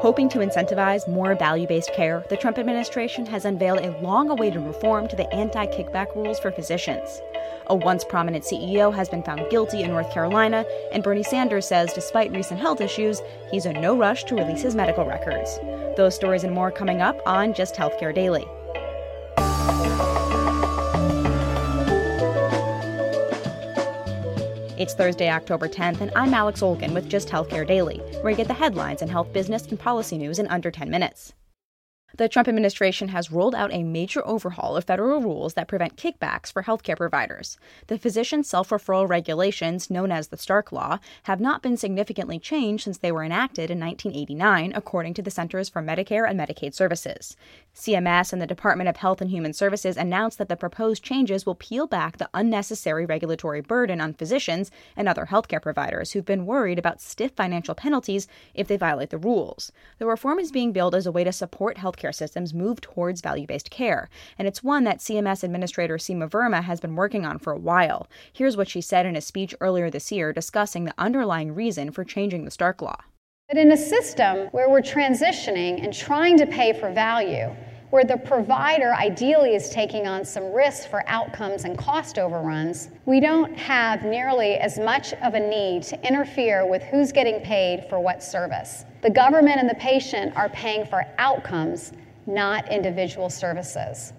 Hoping to incentivize more value based care, the Trump administration has unveiled a long awaited reform to the anti kickback rules for physicians. A once prominent CEO has been found guilty in North Carolina, and Bernie Sanders says despite recent health issues, he's in no rush to release his medical records. Those stories and more coming up on Just Healthcare Daily. It's Thursday, October 10th, and I'm Alex Olgin with Just Healthcare Daily, where you get the headlines and health business and policy news in under 10 minutes. The Trump administration has rolled out a major overhaul of federal rules that prevent kickbacks for healthcare providers. The physician self referral regulations, known as the Stark Law, have not been significantly changed since they were enacted in 1989, according to the Centers for Medicare and Medicaid Services. CMS and the Department of Health and Human Services announced that the proposed changes will peel back the unnecessary regulatory burden on physicians and other healthcare providers who've been worried about stiff financial penalties if they violate the rules. The reform is being billed as a way to support healthcare healthcare systems move towards value based care. And it's one that CMS Administrator Seema Verma has been working on for a while. Here's what she said in a speech earlier this year discussing the underlying reason for changing the Stark Law. But in a system where we're transitioning and trying to pay for value, where the provider ideally is taking on some risks for outcomes and cost overruns, we don't have nearly as much of a need to interfere with who's getting paid for what service. The government and the patient are paying for outcomes, not individual services.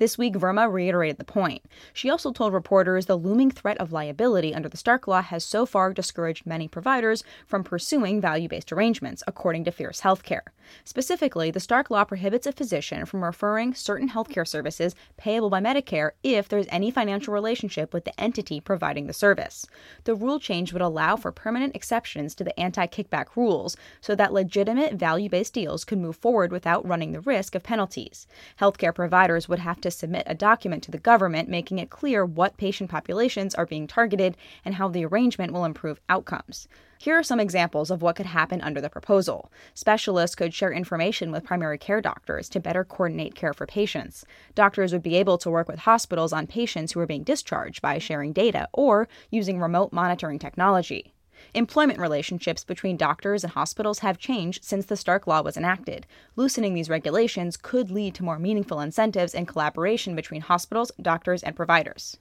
This week, Verma reiterated the point. She also told reporters the looming threat of liability under the Stark Law has so far discouraged many providers from pursuing value based arrangements, according to Fierce Healthcare. Specifically, the Stark Law prohibits a physician from referring certain healthcare services payable by Medicare if there's any financial relationship with the entity providing the service. The rule change would allow for permanent exceptions to the anti kickback rules so that legitimate value based deals could move forward without running the risk of penalties. Healthcare providers would have to submit a document to the government making it clear what patient populations are being targeted and how the arrangement will improve outcomes. Here are some examples of what could happen under the proposal. Specialists could share information with primary care doctors to better coordinate care for patients. Doctors would be able to work with hospitals on patients who are being discharged by sharing data or using remote monitoring technology. Employment relationships between doctors and hospitals have changed since the Stark Law was enacted. Loosening these regulations could lead to more meaningful incentives and collaboration between hospitals, doctors, and providers.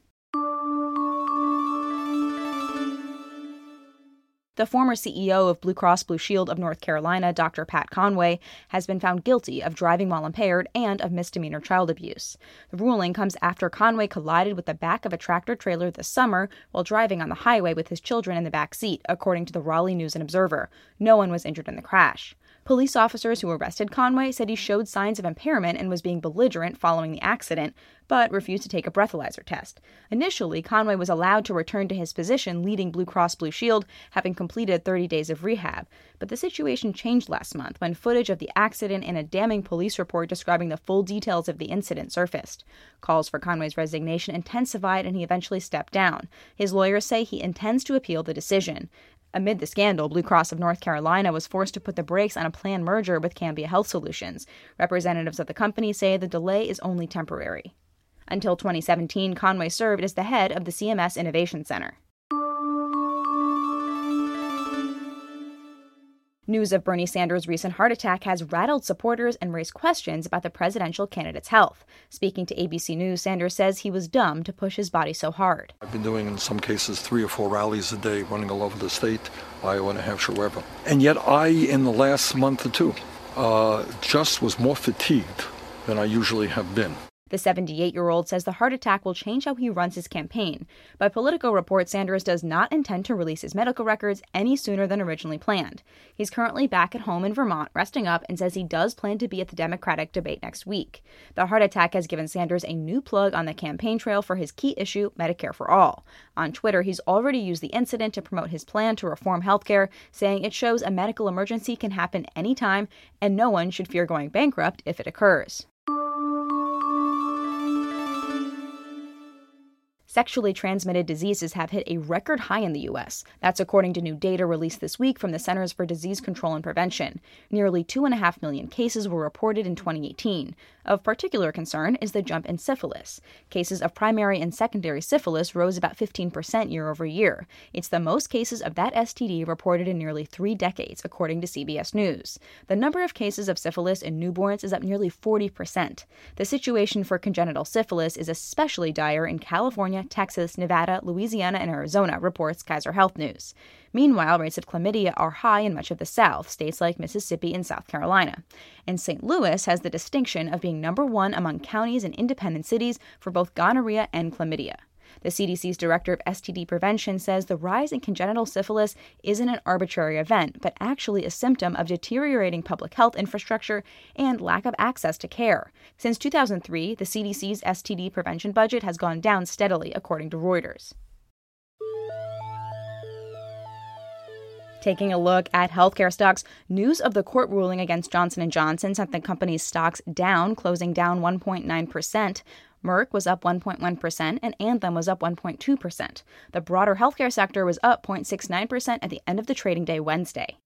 The former CEO of Blue Cross Blue Shield of North Carolina, Dr. Pat Conway, has been found guilty of driving while impaired and of misdemeanor child abuse. The ruling comes after Conway collided with the back of a tractor trailer this summer while driving on the highway with his children in the back seat, according to the Raleigh News and Observer. No one was injured in the crash. Police officers who arrested Conway said he showed signs of impairment and was being belligerent following the accident, but refused to take a breathalyzer test. Initially, Conway was allowed to return to his position leading Blue Cross Blue Shield, having completed 30 days of rehab. But the situation changed last month when footage of the accident and a damning police report describing the full details of the incident surfaced. Calls for Conway's resignation intensified and he eventually stepped down. His lawyers say he intends to appeal the decision. Amid the scandal, Blue Cross of North Carolina was forced to put the brakes on a planned merger with Cambia Health Solutions. Representatives of the company say the delay is only temporary. Until 2017, Conway served as the head of the CMS Innovation Center. News of Bernie Sanders' recent heart attack has rattled supporters and raised questions about the presidential candidate's health. Speaking to ABC News, Sanders says he was dumb to push his body so hard. I've been doing, in some cases, three or four rallies a day, running all over the state, Iowa, New Hampshire, wherever. And yet, I, in the last month or two, uh, just was more fatigued than I usually have been. The 78 year old says the heart attack will change how he runs his campaign. But Politico reports Sanders does not intend to release his medical records any sooner than originally planned. He's currently back at home in Vermont, resting up, and says he does plan to be at the Democratic debate next week. The heart attack has given Sanders a new plug on the campaign trail for his key issue, Medicare for All. On Twitter, he's already used the incident to promote his plan to reform healthcare, saying it shows a medical emergency can happen anytime and no one should fear going bankrupt if it occurs. Sexually transmitted diseases have hit a record high in the U.S. That's according to new data released this week from the Centers for Disease Control and Prevention. Nearly 2.5 million cases were reported in 2018. Of particular concern is the jump in syphilis. Cases of primary and secondary syphilis rose about 15% year over year. It's the most cases of that STD reported in nearly three decades, according to CBS News. The number of cases of syphilis in newborns is up nearly 40%. The situation for congenital syphilis is especially dire in California, Texas, Nevada, Louisiana, and Arizona, reports Kaiser Health News. Meanwhile, rates of chlamydia are high in much of the South, states like Mississippi and South Carolina. And St. Louis has the distinction of being number one among counties and independent cities for both gonorrhea and chlamydia. The CDC's director of STD prevention says the rise in congenital syphilis isn't an arbitrary event, but actually a symptom of deteriorating public health infrastructure and lack of access to care. Since 2003, the CDC's STD prevention budget has gone down steadily, according to Reuters. Taking a look at healthcare stocks, news of the court ruling against Johnson & Johnson sent the company's stocks down, closing down 1.9%. Merck was up 1.1% and Anthem was up 1.2%. The broader healthcare sector was up 0.69% at the end of the trading day Wednesday.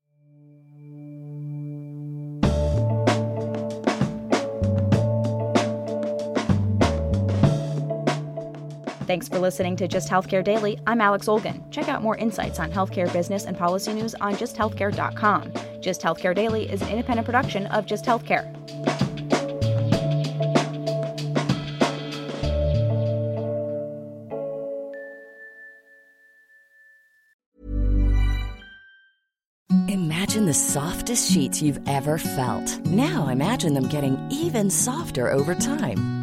Thanks for listening to Just Healthcare Daily. I'm Alex Olgin. Check out more insights on healthcare business and policy news on justhealthcare.com. Just Healthcare Daily is an independent production of Just Healthcare. Imagine the softest sheets you've ever felt. Now imagine them getting even softer over time.